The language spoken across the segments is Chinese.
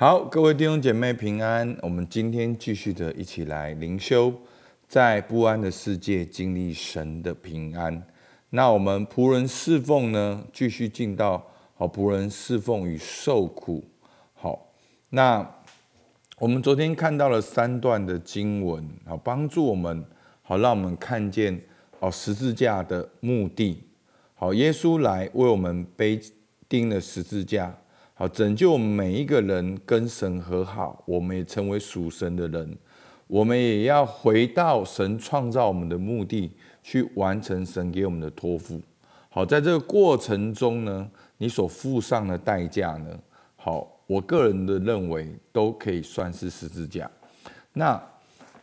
好，各位弟兄姐妹平安。我们今天继续的一起来灵修，在不安的世界经历神的平安。那我们仆人侍奉呢，继续进到好仆人侍奉与受苦。好，那我们昨天看到了三段的经文，好帮助我们，好让我们看见哦十字架的目的。好，耶稣来为我们背钉了十字架。好，拯救每一个人跟神和好，我们也成为属神的人。我们也要回到神创造我们的目的，去完成神给我们的托付。好，在这个过程中呢，你所付上的代价呢，好，我个人的认为都可以算是十字架。那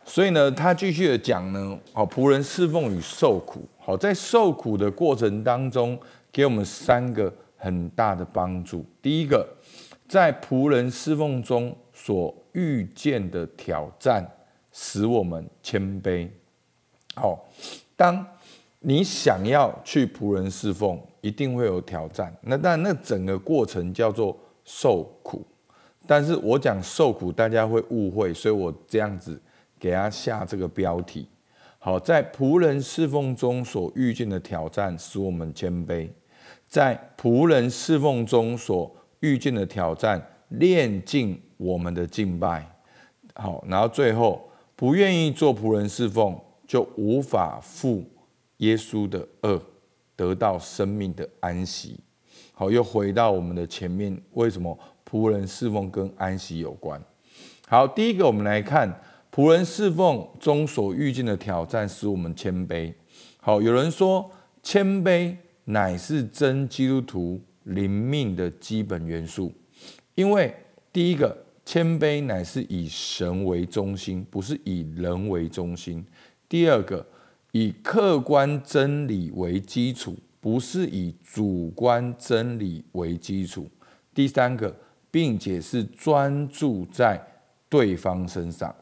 所以呢，他继续的讲呢，好，仆人侍奉与受苦。好，在受苦的过程当中，给我们三个。很大的帮助。第一个，在仆人侍奉中所遇见的挑战，使我们谦卑。好，当你想要去仆人侍奉，一定会有挑战。那但那整个过程叫做受苦。但是我讲受苦，大家会误会，所以我这样子给他下这个标题。好，在仆人侍奉中所遇见的挑战，使我们谦卑。在仆人侍奉中所遇见的挑战，练尽我们的敬拜。好，然后最后不愿意做仆人侍奉，就无法负耶稣的恶，得到生命的安息。好，又回到我们的前面，为什么仆人侍奉跟安息有关？好，第一个我们来看仆人侍奉中所遇见的挑战，使我们谦卑。好，有人说谦卑。乃是真基督徒灵命的基本元素，因为第一个谦卑乃是以神为中心，不是以人为中心；第二个以客观真理为基础，不是以主观真理为基础；第三个，并且是专注在对方身上。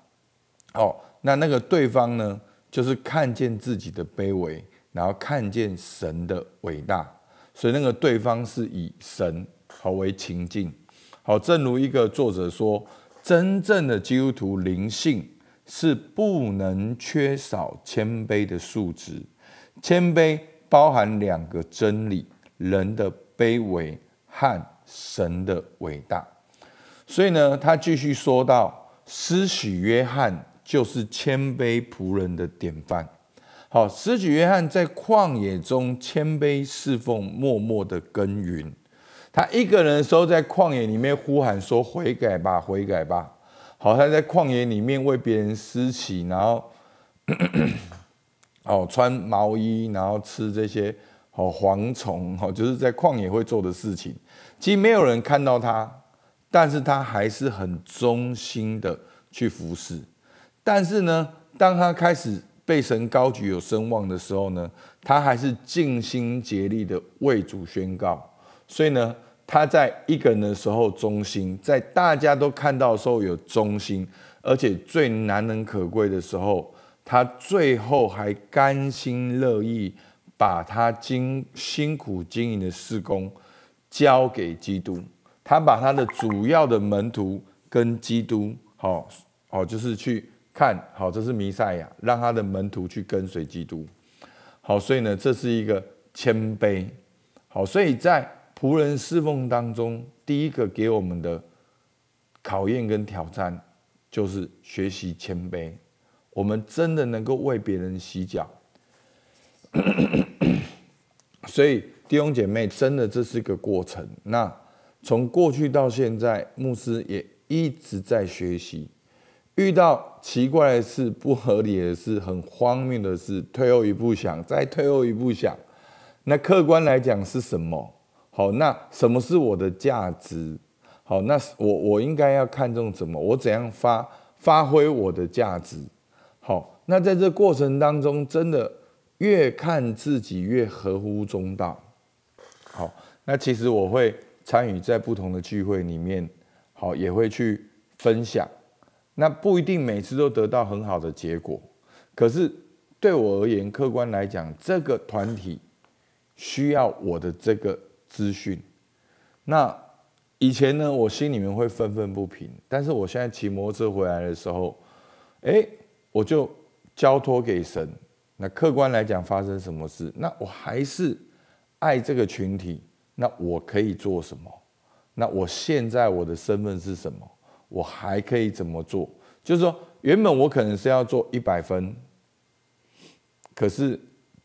哦，那那个对方呢，就是看见自己的卑微。然后看见神的伟大，所以那个对方是以神好为情境。好，正如一个作者说，真正的基督徒灵性是不能缺少谦卑的素质。谦卑包含两个真理：人的卑微和神的伟大。所以呢，他继续说到，施洗约翰就是谦卑仆人的典范。好，使徒约翰在旷野中谦卑侍奉，默默的耕耘。他一个人的时候，在旷野里面呼喊说：“悔改吧，悔改吧！”好，他在旷野里面为别人施洗，然后哦穿毛衣，然后吃这些哦蝗虫，哦就是在旷野会做的事情。其实没有人看到他，但是他还是很忠心的去服侍。但是呢，当他开始被神高举有声望的时候呢，他还是尽心竭力的为主宣告。所以呢，他在一个人的时候忠心，在大家都看到的时候有忠心，而且最难能可贵的时候，他最后还甘心乐意把他经辛苦经营的事工交给基督。他把他的主要的门徒跟基督，好好就是去。看好，这是弥赛亚，让他的门徒去跟随基督。好，所以呢，这是一个谦卑。好，所以在仆人侍奉当中，第一个给我们的考验跟挑战，就是学习谦卑。我们真的能够为别人洗脚。所以弟兄姐妹，真的这是一个过程。那从过去到现在，牧师也一直在学习。遇到奇怪的事、不合理的事、很荒谬的事，退后一步想，再退后一步想，那客观来讲是什么？好，那什么是我的价值？好，那我我应该要看重什么？我怎样发发挥我的价值？好，那在这过程当中，真的越看自己越合乎中道。好，那其实我会参与在不同的聚会里面，好，也会去分享。那不一定每次都得到很好的结果，可是对我而言，客观来讲，这个团体需要我的这个资讯。那以前呢，我心里面会愤愤不平，但是我现在骑摩托车回来的时候，哎，我就交托给神。那客观来讲，发生什么事，那我还是爱这个群体。那我可以做什么？那我现在我的身份是什么？我还可以怎么做？就是说，原本我可能是要做一百分，可是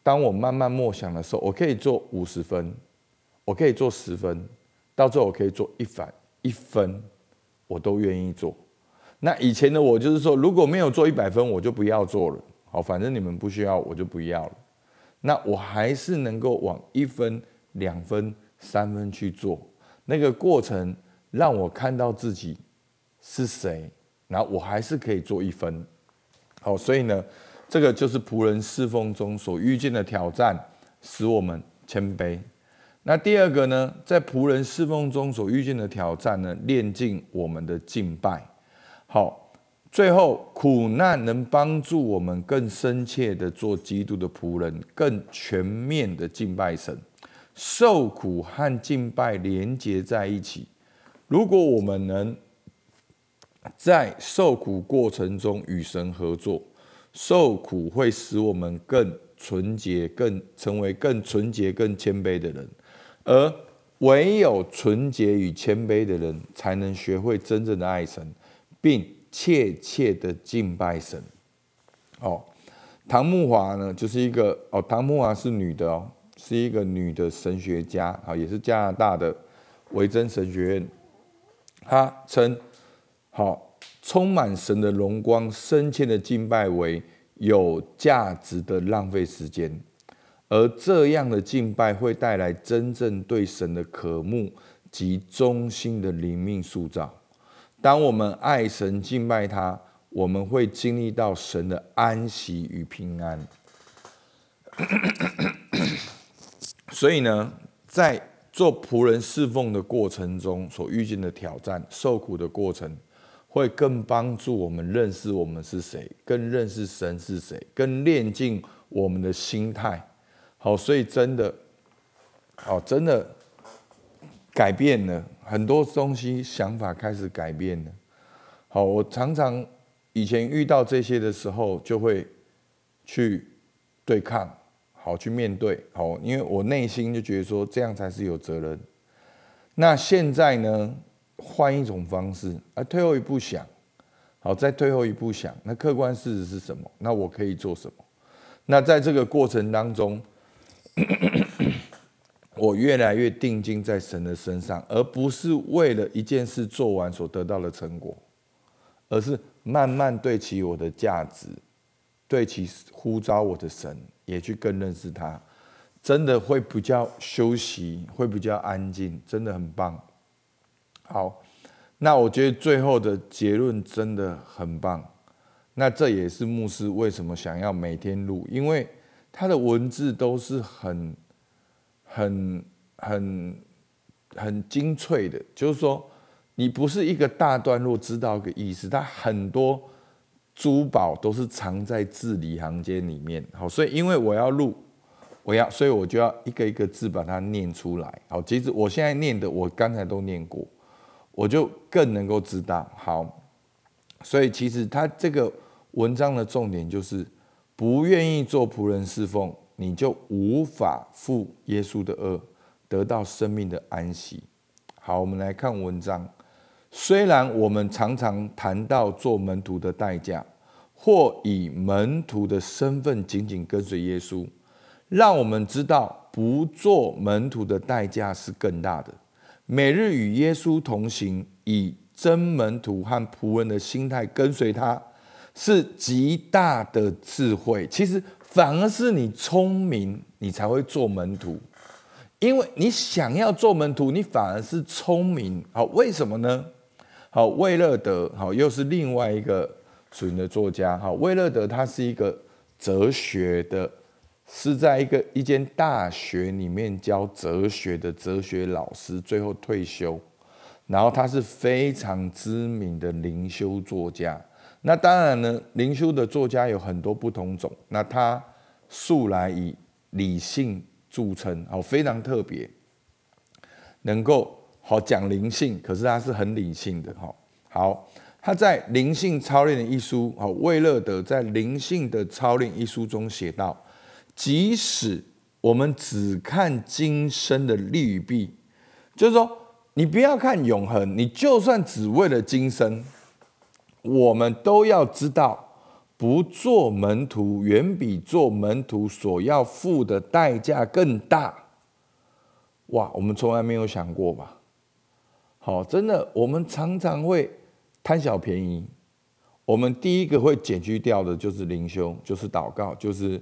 当我慢慢默想的时候，我可以做五十分，我可以做十分。到最后我可以做一分一分，我都愿意做。那以前的我就是说，如果没有做一百分，我就不要做了。好，反正你们不需要，我就不要了。那我还是能够往一分、两分、三分去做。那个过程让我看到自己是谁，然后我还是可以做一分。好，所以呢，这个就是仆人侍奉中所遇见的挑战，使我们谦卑。那第二个呢，在仆人侍奉中所遇见的挑战呢，练尽我们的敬拜。好，最后苦难能帮助我们更深切的做基督的仆人，更全面的敬拜神。受苦和敬拜连结在一起。如果我们能在受苦过程中与神合作，受苦会使我们更纯洁，更成为更纯洁、更谦卑的人。而唯有纯洁与谦卑的人，才能学会真正的爱神，并切切的敬拜神。哦，唐木华呢，就是一个哦，唐木华是女的哦，是一个女的神学家啊，也是加拿大的维珍神学院。她称好充满神的荣光、深切的敬拜为有价值的浪费时间。而这样的敬拜会带来真正对神的渴慕及忠心的灵命塑造。当我们爱神敬拜他，我们会经历到神的安息与平安。所以呢，在做仆人侍奉的过程中所遇见的挑战、受苦的过程，会更帮助我们认识我们是谁，更认识神是谁，更练尽我们的心态。好，所以真的，好，真的改变了很多东西，想法开始改变了。好，我常常以前遇到这些的时候，就会去对抗，好去面对，好，因为我内心就觉得说这样才是有责任。那现在呢，换一种方式，啊，退后一步想，好，再退后一步想，那客观事实是什么？那我可以做什么？那在这个过程当中。我越来越定睛在神的身上，而不是为了一件事做完所得到的成果，而是慢慢对齐我的价值，对齐呼召我的神，也去更认识他，真的会比较休息，会比较安静，真的很棒。好，那我觉得最后的结论真的很棒。那这也是牧师为什么想要每天录，因为。他的文字都是很、很、很、很精粹的，就是说，你不是一个大段落知道个意思，他很多珠宝都是藏在字里行间里面。好，所以因为我要录，我要，所以我就要一个一个字把它念出来。好，其实我现在念的，我刚才都念过，我就更能够知道。好，所以其实他这个文章的重点就是。不愿意做仆人侍奉，你就无法负耶稣的恶，得到生命的安息。好，我们来看文章。虽然我们常常谈到做门徒的代价，或以门徒的身份紧紧跟随耶稣，让我们知道不做门徒的代价是更大的。每日与耶稣同行，以真门徒和仆人的心态跟随他。是极大的智慧，其实反而是你聪明，你才会做门徒。因为你想要做门徒，你反而是聪明。好，为什么呢？好，魏乐德，好，又是另外一个属于的作家。好，魏乐德他是一个哲学的，是在一个一间大学里面教哲学的哲学老师，最后退休。然后他是非常知名的灵修作家。那当然呢，灵修的作家有很多不同种。那他素来以理性著称，哦，非常特别，能够好讲灵性，可是他是很理性的哈。好，他在灵性操练的一书，好，魏乐德在灵性的操练一书中写道：，即使我们只看今生的利与弊，就是说，你不要看永恒，你就算只为了今生，我们都要知道。不做门徒，远比做门徒所要付的代价更大。哇，我们从来没有想过吧？好，真的，我们常常会贪小便宜。我们第一个会减去掉的就是灵修，就是祷告，就是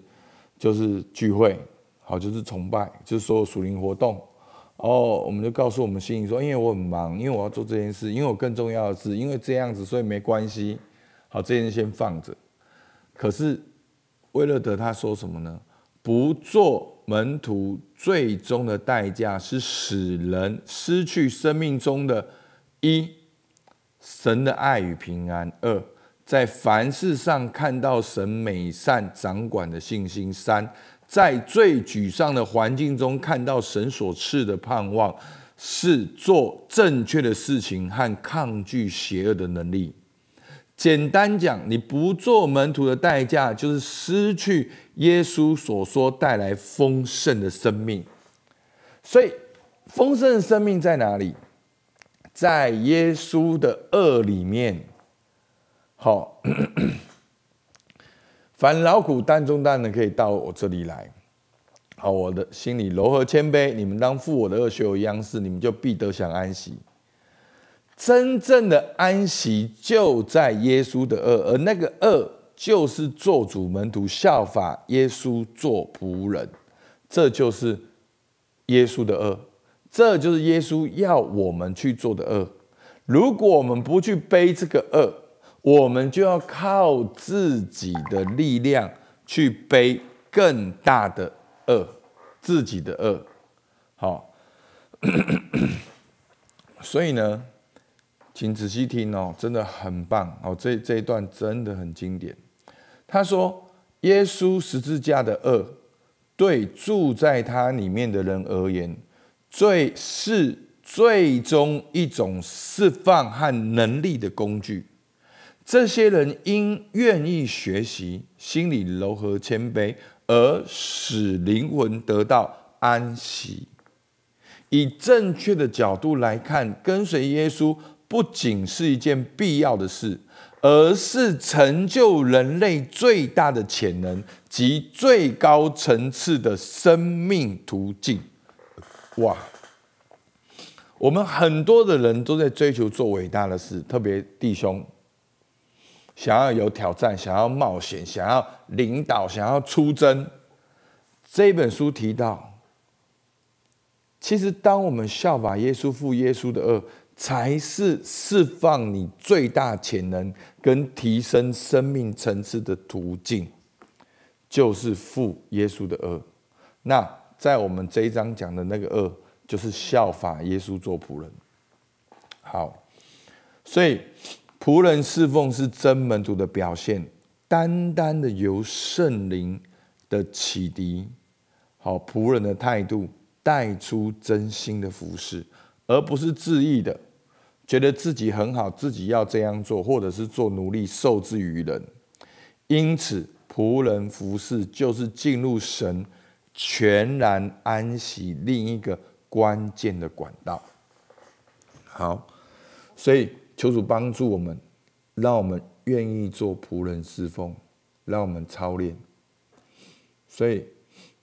就是聚会，好，就是崇拜，就是所有属灵活动。哦，我们就告诉我们心里说，因为我很忙，因为我要做这件事，因为我更重要的是，因为这样子，所以没关系。好，这件事先放着。可是，威勒德他说什么呢？不做门徒，最终的代价是使人失去生命中的一神的爱与平安；二在凡事上看到神美善掌管的信心；三在最沮丧的环境中看到神所赐的盼望，是做正确的事情和抗拒邪恶的能力。简单讲，你不做门徒的代价，就是失去耶稣所说带来丰盛的生命。所以，丰盛的生命在哪里？在耶稣的恶里面。好，凡劳苦担重担的，可以到我这里来。好，我的心里柔和谦卑，你们当负我的恶，学我样式，你们就必得享安息。真正的安息就在耶稣的恶，而那个恶就是做主门徒效法耶稣做仆人，这就是耶稣的恶，这就是耶稣要我们去做的恶。如果我们不去背这个恶，我们就要靠自己的力量去背更大的恶，自己的恶。好，所以呢？请仔细听哦，真的很棒哦！这这一段真的很经典。他说：“耶稣十字架的恶，对住在他里面的人而言，最是最终一种释放和能力的工具。这些人因愿意学习，心里柔和谦卑，而使灵魂得到安息。以正确的角度来看，跟随耶稣。”不仅是一件必要的事，而是成就人类最大的潜能及最高层次的生命途径。哇！我们很多的人都在追求做伟大的事，特别弟兄想要有挑战，想要冒险，想要领导，想要出征。这本书提到，其实当我们效法耶稣，负耶稣的恶。才是释放你最大潜能跟提升生命层次的途径，就是负耶稣的恶。那在我们这一章讲的那个恶，就是效法耶稣做仆人。好，所以仆人侍奉是真门徒的表现，单单的由圣灵的启迪，好仆人的态度带出真心的服侍，而不是自意的。觉得自己很好，自己要这样做，或者是做奴隶受制于人，因此仆人服侍就是进入神全然安息另一个关键的管道。好，所以求主帮助我们，让我们愿意做仆人侍奉，让我们操练。所以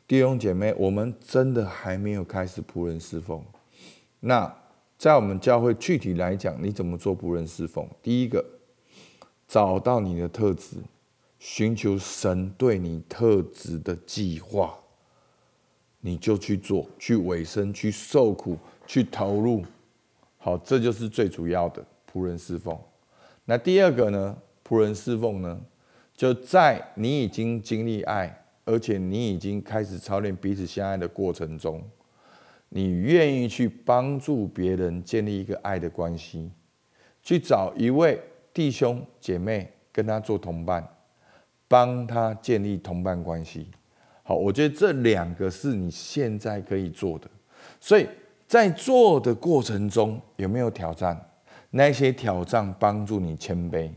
弟兄姐妹，我们真的还没有开始仆人侍奉，那。在我们教会具体来讲，你怎么做仆人侍奉？第一个，找到你的特质，寻求神对你特质的计划，你就去做，去委身，去受苦，去投入。好，这就是最主要的仆人侍奉。那第二个呢？仆人侍奉呢，就在你已经经历爱，而且你已经开始操练彼此相爱的过程中。你愿意去帮助别人建立一个爱的关系，去找一位弟兄姐妹跟他做同伴，帮他建立同伴关系。好，我觉得这两个是你现在可以做的。所以在做的过程中有没有挑战？那些挑战帮助你谦卑，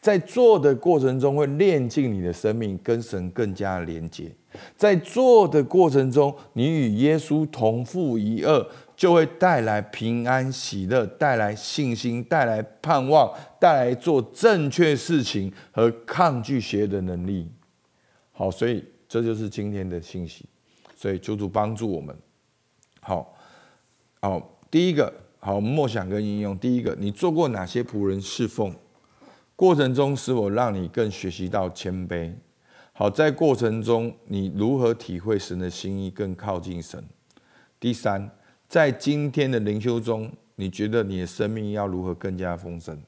在做的过程中会练尽你的生命，跟神更加连接。在做的过程中，你与耶稣同负一二，就会带来平安喜乐，带来信心，带来盼望，带来做正确事情和抗拒邪的能力。好，所以这就是今天的信息。所以求主帮助我们。好。好，第一个好默想跟应用。第一个，你做过哪些仆人侍奉？过程中是否让你更学习到谦卑？好，在过程中你如何体会神的心意，更靠近神？第三，在今天的灵修中，你觉得你的生命要如何更加丰盛？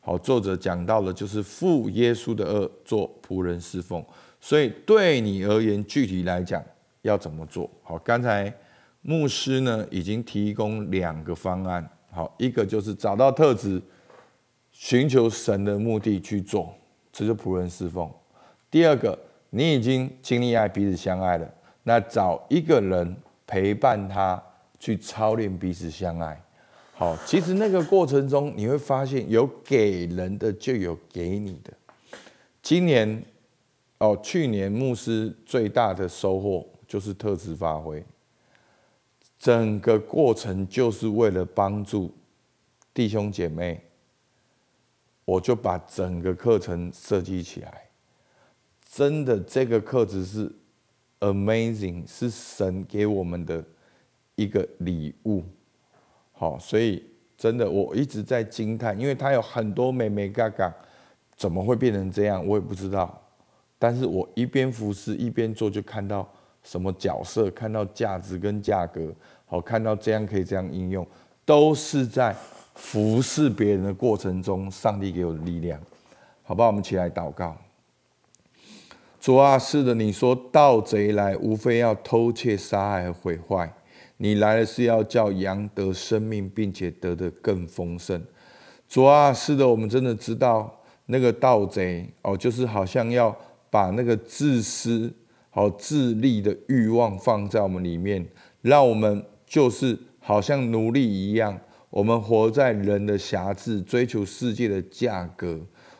好，作者讲到的就是负耶稣的恶做仆人侍奉。所以对你而言，具体来讲要怎么做？好，刚才。牧师呢，已经提供两个方案。好，一个就是找到特质，寻求神的目的去做，这就仆人侍奉。第二个，你已经经历爱，彼此相爱了，那找一个人陪伴他去操练彼此相爱。好，其实那个过程中，你会发现有给人的就有给你的。今年，哦，去年牧师最大的收获就是特质发挥。整个过程就是为了帮助弟兄姐妹，我就把整个课程设计起来。真的，这个课程是 amazing，是神给我们的一个礼物。好，所以真的我一直在惊叹，因为他有很多美美嘎嘎，怎么会变成这样？我也不知道。但是我一边服侍一边做，就看到。什么角色？看到价值跟价格，好看到这样可以这样应用，都是在服侍别人的过程中，上帝给我的力量，好不好？我们起来祷告。主啊，是的，你说盗贼来，无非要偷窃、杀害和毁坏，你来的是要叫羊得生命，并且得的更丰盛。主啊，是的，我们真的知道那个盗贼哦，就是好像要把那个自私。好，自利的欲望放在我们里面，让我们就是好像奴隶一样，我们活在人的辖制，追求世界的价格，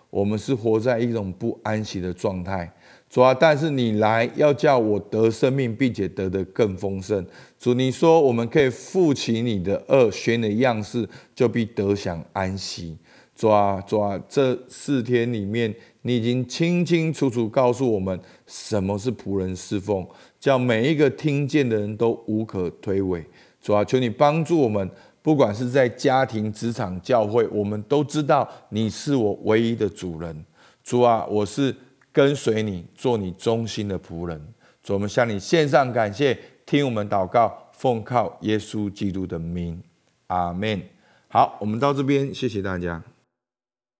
我们是活在一种不安息的状态。主啊，但是你来要叫我得生命，并且得的更丰盛。主，你说我们可以负起你的恶，学你的样式，就必得享安息。主啊，主啊，这四天里面。你已经清清楚楚告诉我们什么是仆人侍奉，叫每一个听见的人都无可推诿。主啊，求你帮助我们，不管是在家庭、职场、教会，我们都知道你是我唯一的主人。主啊，我是跟随你，做你忠心的仆人。主，我们向你献上感谢，听我们祷告，奉靠耶稣基督的名，阿门。好，我们到这边，谢谢大家。